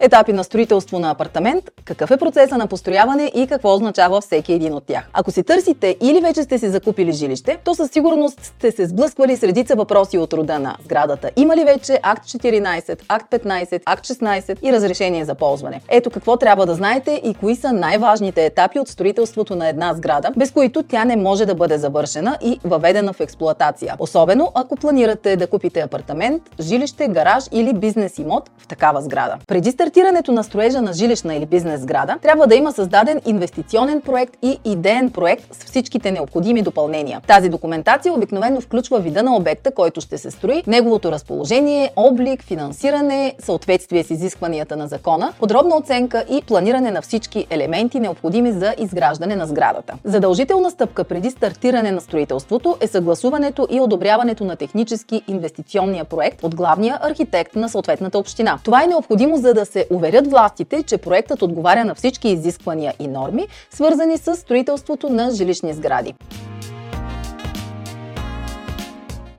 Етапи на строителство на апартамент, какъв е процеса на построяване и какво означава всеки един от тях. Ако си търсите или вече сте си закупили жилище, то със сигурност сте се сблъсквали с редица въпроси от рода на сградата. Има ли вече акт 14, акт 15, акт 16 и разрешение за ползване? Ето какво трябва да знаете и кои са най-важните етапи от строителството на една сграда, без които тя не може да бъде завършена и въведена в експлоатация. Особено ако планирате да купите апартамент, жилище, гараж или бизнес имот в такава сграда. Преди стартирането на строежа на жилищна или бизнес сграда трябва да има създаден инвестиционен проект и идеен проект с всичките необходими допълнения. Тази документация обикновено включва вида на обекта, който ще се строи, неговото разположение, облик, финансиране, съответствие с изискванията на закона, подробна оценка и планиране на всички елементи, необходими за изграждане на сградата. Задължителна стъпка преди стартиране на строителството е съгласуването и одобряването на технически инвестиционния проект от главния архитект на съответната община. Това е необходимо за да се уверят властите, че проектът отговаря на всички изисквания и норми, свързани с строителството на жилищни сгради.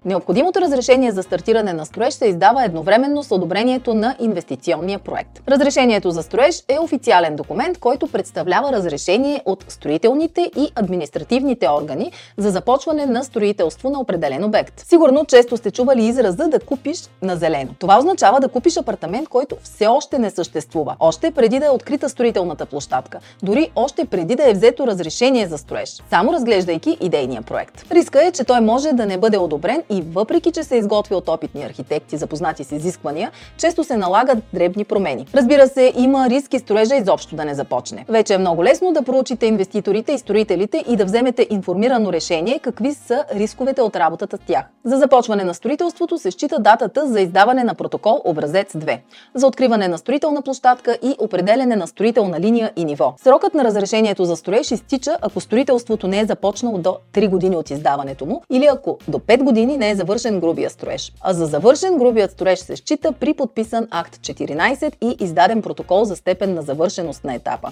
Необходимото разрешение за стартиране на строеж се издава едновременно с одобрението на инвестиционния проект. Разрешението за строеж е официален документ, който представлява разрешение от строителните и административните органи за започване на строителство на определен обект. Сигурно често сте чували израза да купиш на зелено. Това означава да купиш апартамент, който все още не съществува. Още преди да е открита строителната площадка. Дори още преди да е взето разрешение за строеж. Само разглеждайки идейния проект. Риска е, че той може да не бъде одобрен и въпреки, че се изготвя от опитни архитекти, запознати с изисквания, често се налагат дребни промени. Разбира се, има риски строежа изобщо да не започне. Вече е много лесно да проучите инвеститорите и строителите и да вземете информирано решение какви са рисковете от работата с тях. За започване на строителството се счита датата за издаване на протокол образец 2, за откриване на строителна площадка и определене на строителна линия и ниво. Срокът на разрешението за строеж изтича, ако строителството не е започнало до 3 години от издаването му или ако до 5 години не не е завършен грубия строеж. А за завършен грубият строеж се счита при подписан акт 14 и издаден протокол за степен на завършеност на етапа.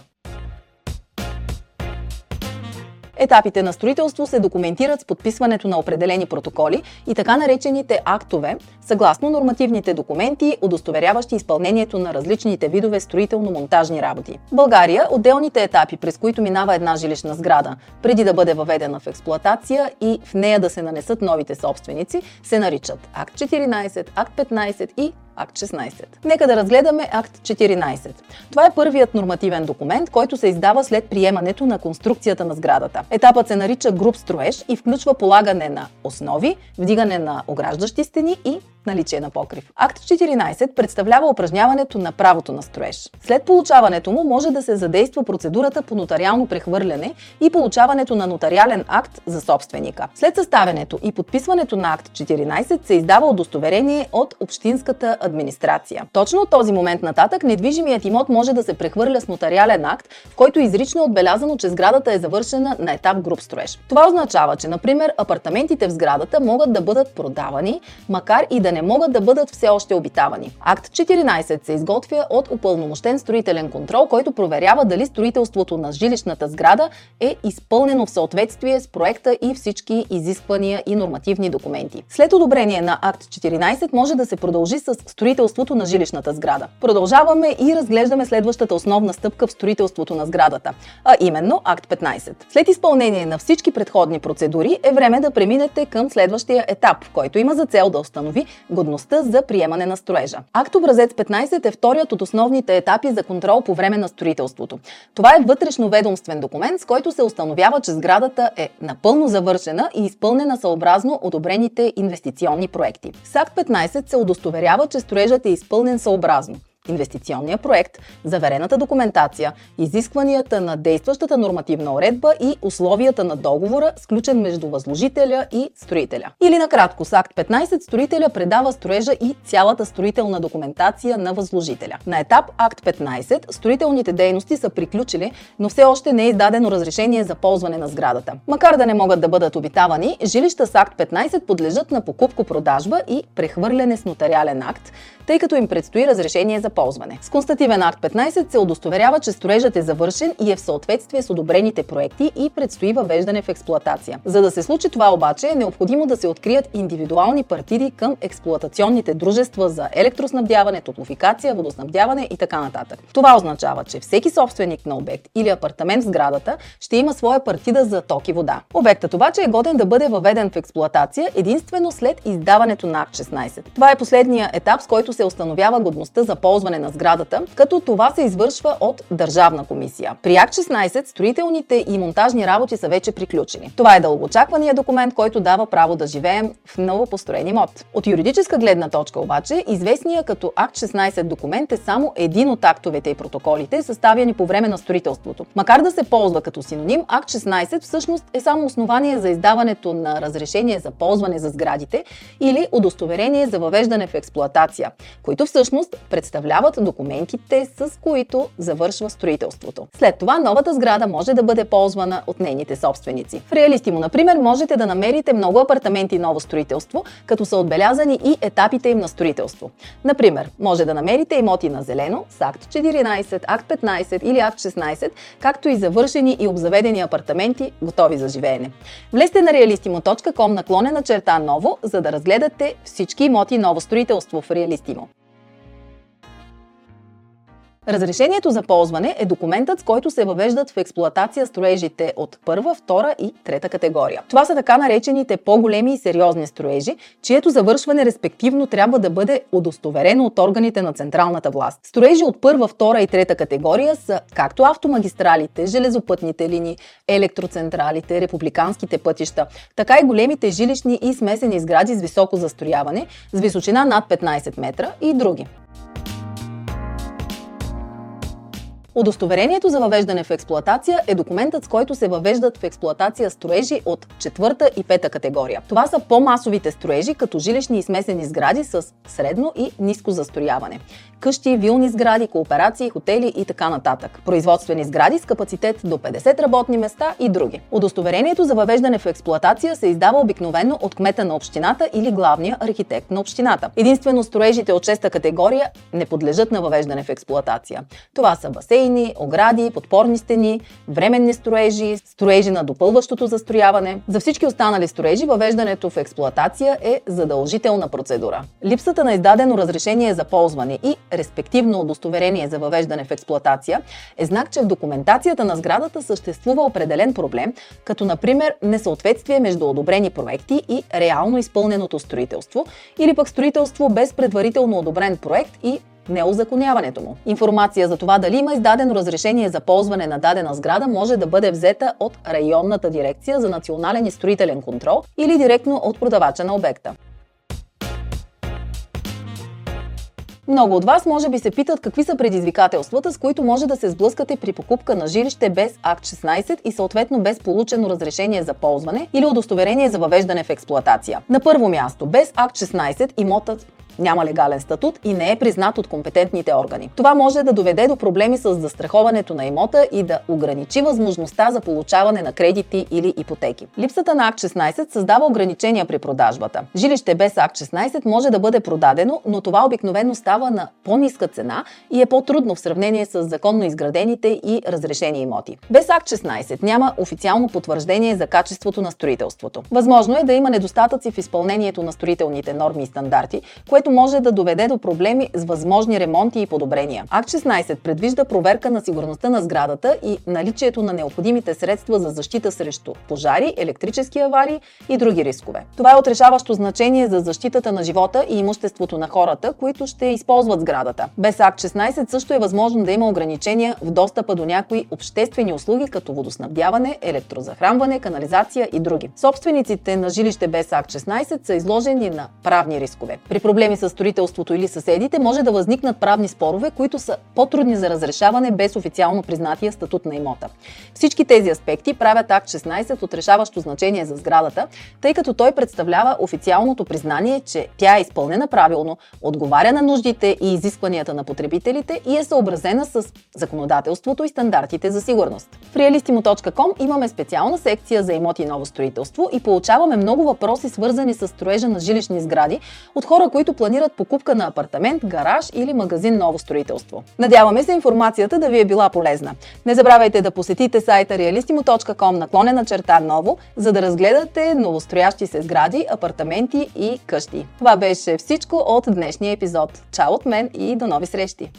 Етапите на строителство се документират с подписването на определени протоколи и така наречените актове, съгласно нормативните документи, удостоверяващи изпълнението на различните видове строително-монтажни работи. В България отделните етапи, през които минава една жилищна сграда, преди да бъде въведена в експлоатация и в нея да се нанесат новите собственици, се наричат Акт 14, Акт 15 и Акт 16. Нека да разгледаме Акт 14. Това е първият нормативен документ, който се издава след приемането на конструкцията на сградата. Етапът се нарича груп строеж и включва полагане на основи, вдигане на ограждащи стени и наличие на покрив. Акт 14 представлява упражняването на правото на строеж. След получаването му може да се задейства процедурата по нотариално прехвърляне и получаването на нотариален акт за собственика. След съставянето и подписването на акт 14 се издава удостоверение от Общинската администрация. Точно от този момент нататък недвижимият имот може да се прехвърля с нотариален акт, в който изрично е отбелязано, че сградата е завършена на етап груп строеж. Това означава, че, например, апартаментите в сградата могат да бъдат продавани, макар и да не могат да бъдат все още обитавани. Акт 14 се изготвя от упълномощен строителен контрол, който проверява дали строителството на жилищната сграда е изпълнено в съответствие с проекта и всички изисквания и нормативни документи. След одобрение на Акт 14 може да се продължи с строителството на жилищната сграда. Продължаваме и разглеждаме следващата основна стъпка в строителството на сградата, а именно Акт 15. След изпълнение на всички предходни процедури е време да преминете към следващия етап, който има за цел да установи годността за приемане на строежа. Акт образец 15 е вторият от основните етапи за контрол по време на строителството. Това е вътрешно ведомствен документ, с който се установява, че сградата е напълно завършена и изпълнена съобразно одобрените инвестиционни проекти. С акт 15 се удостоверява, че строежът е изпълнен съобразно инвестиционния проект, заверената документация, изискванията на действащата нормативна уредба и условията на договора, сключен между възложителя и строителя. Или накратко, с акт 15 строителя предава строежа и цялата строителна документация на възложителя. На етап акт 15 строителните дейности са приключили, но все още не е издадено разрешение за ползване на сградата. Макар да не могат да бъдат обитавани, жилища с акт 15 подлежат на покупко-продажба и прехвърляне с нотариален акт, тъй като им предстои разрешение за ползване. С констативен акт 15 се удостоверява, че строежът е завършен и е в съответствие с одобрените проекти и предстои въвеждане в експлоатация. За да се случи това обаче е необходимо да се открият индивидуални партиди към експлоатационните дружества за електроснабдяване, топлофикация, водоснабдяване и така нататък. Това означава, че всеки собственик на обект или апартамент в сградата ще има своя партида за ток и вода. Обектът обаче е годен да бъде въведен в експлоатация единствено след издаването на акт 16. Това е последния етап, с който се установява годността за ползване на сградата, като това се извършва от Държавна комисия. При акт 16 строителните и монтажни работи са вече приключени. Това е дългоочаквания документ, който дава право да живеем в новопостроен имот. От юридическа гледна точка обаче, известния като акт 16 документ е само един от актовете и протоколите, съставяни по време на строителството. Макар да се ползва като синоним, акт 16 всъщност е само основание за издаването на разрешение за ползване за сградите или удостоверение за въвеждане в експлоатация, които всъщност представляват документите, с които завършва строителството. След това новата сграда може да бъде ползвана от нейните собственици. В Реалистимо, например, можете да намерите много апартаменти ново строителство, като са отбелязани и етапите им на строителство. Например, може да намерите имоти на зелено с акт 14, акт 15 или акт 16, както и завършени и обзаведени апартаменти, готови за живеене. Влезте на realistimo.com наклонена черта ново, за да разгледате всички имоти ново строителство в Реалистимо. Разрешението за ползване е документът, с който се въвеждат в експлоатация строежите от първа, втора и трета категория. Това са така наречените по-големи и сериозни строежи, чието завършване респективно трябва да бъде удостоверено от органите на централната власт. Строежи от първа, втора и трета категория са както автомагистралите, железопътните линии, електроцентралите, републиканските пътища, така и големите жилищни и смесени сгради с високо застрояване, с височина над 15 метра и други. Удостоверението за въвеждане в експлоатация е документът, с който се въвеждат в експлоатация строежи от четвърта и пета категория. Това са по-масовите строежи, като жилищни и смесени сгради с средно и ниско застрояване къщи, вилни сгради, кооперации, хотели и така нататък. Производствени сгради с капацитет до 50 работни места и други. Удостоверението за въвеждане в експлоатация се издава обикновено от кмета на общината или главния архитект на общината. Единствено строежите от 6 категория не подлежат на въвеждане в експлоатация. Това са басейни, огради, подпорни стени, временни строежи, строежи на допълващото застрояване. За всички останали строежи въвеждането в експлоатация е задължителна процедура. Липсата на издадено разрешение за ползване и респективно удостоверение за въвеждане в експлоатация, е знак, че в документацията на сградата съществува определен проблем, като например несъответствие между одобрени проекти и реално изпълненото строителство, или пък строителство без предварително одобрен проект и неозаконяването му. Информация за това дали има издадено разрешение за ползване на дадена сграда може да бъде взета от районната дирекция за национален и строителен контрол или директно от продавача на обекта. Много от вас може би се питат какви са предизвикателствата, с които може да се сблъскате при покупка на жилище без Акт 16 и съответно без получено разрешение за ползване или удостоверение за въвеждане в експлоатация. На първо място, без Акт 16 имотът няма легален статут и не е признат от компетентните органи. Това може да доведе до проблеми с застраховането на имота и да ограничи възможността за получаване на кредити или ипотеки. Липсата на Акт 16 създава ограничения при продажбата. Жилище без Акт 16 може да бъде продадено, но това обикновено става на по-ниска цена и е по-трудно в сравнение с законно изградените и разрешени имоти. Без Акт 16 няма официално потвърждение за качеството на строителството. Възможно е да има недостатъци в изпълнението на строителните норми и стандарти, което което може да доведе до проблеми с възможни ремонти и подобрения. Акт 16 предвижда проверка на сигурността на сградата и наличието на необходимите средства за защита срещу пожари, електрически аварии и други рискове. Това е отрешаващо значение за защитата на живота и имуществото на хората, които ще използват сградата. Без Акт 16 също е възможно да има ограничения в достъпа до някои обществени услуги, като водоснабдяване, електрозахранване, канализация и други. Собствениците на жилище без Акт 16 са изложени на правни рискове. При проблеми проблеми с строителството или съседите, може да възникнат правни спорове, които са по-трудни за разрешаване без официално признатия статут на имота. Всички тези аспекти правят акт 16 от решаващо значение за сградата, тъй като той представлява официалното признание, че тя е изпълнена правилно, отговаря на нуждите и изискванията на потребителите и е съобразена с законодателството и стандартите за сигурност. В realistimo.com имаме специална секция за имоти и ново строителство и получаваме много въпроси свързани с строежа на жилищни сгради от хора, които планират покупка на апартамент, гараж или магазин ново строителство. Надяваме се информацията да ви е била полезна. Не забравяйте да посетите сайта realistimo.com наклонена черта ново, за да разгледате новостроящи се сгради, апартаменти и къщи. Това беше всичко от днешния епизод. Чао от мен и до нови срещи!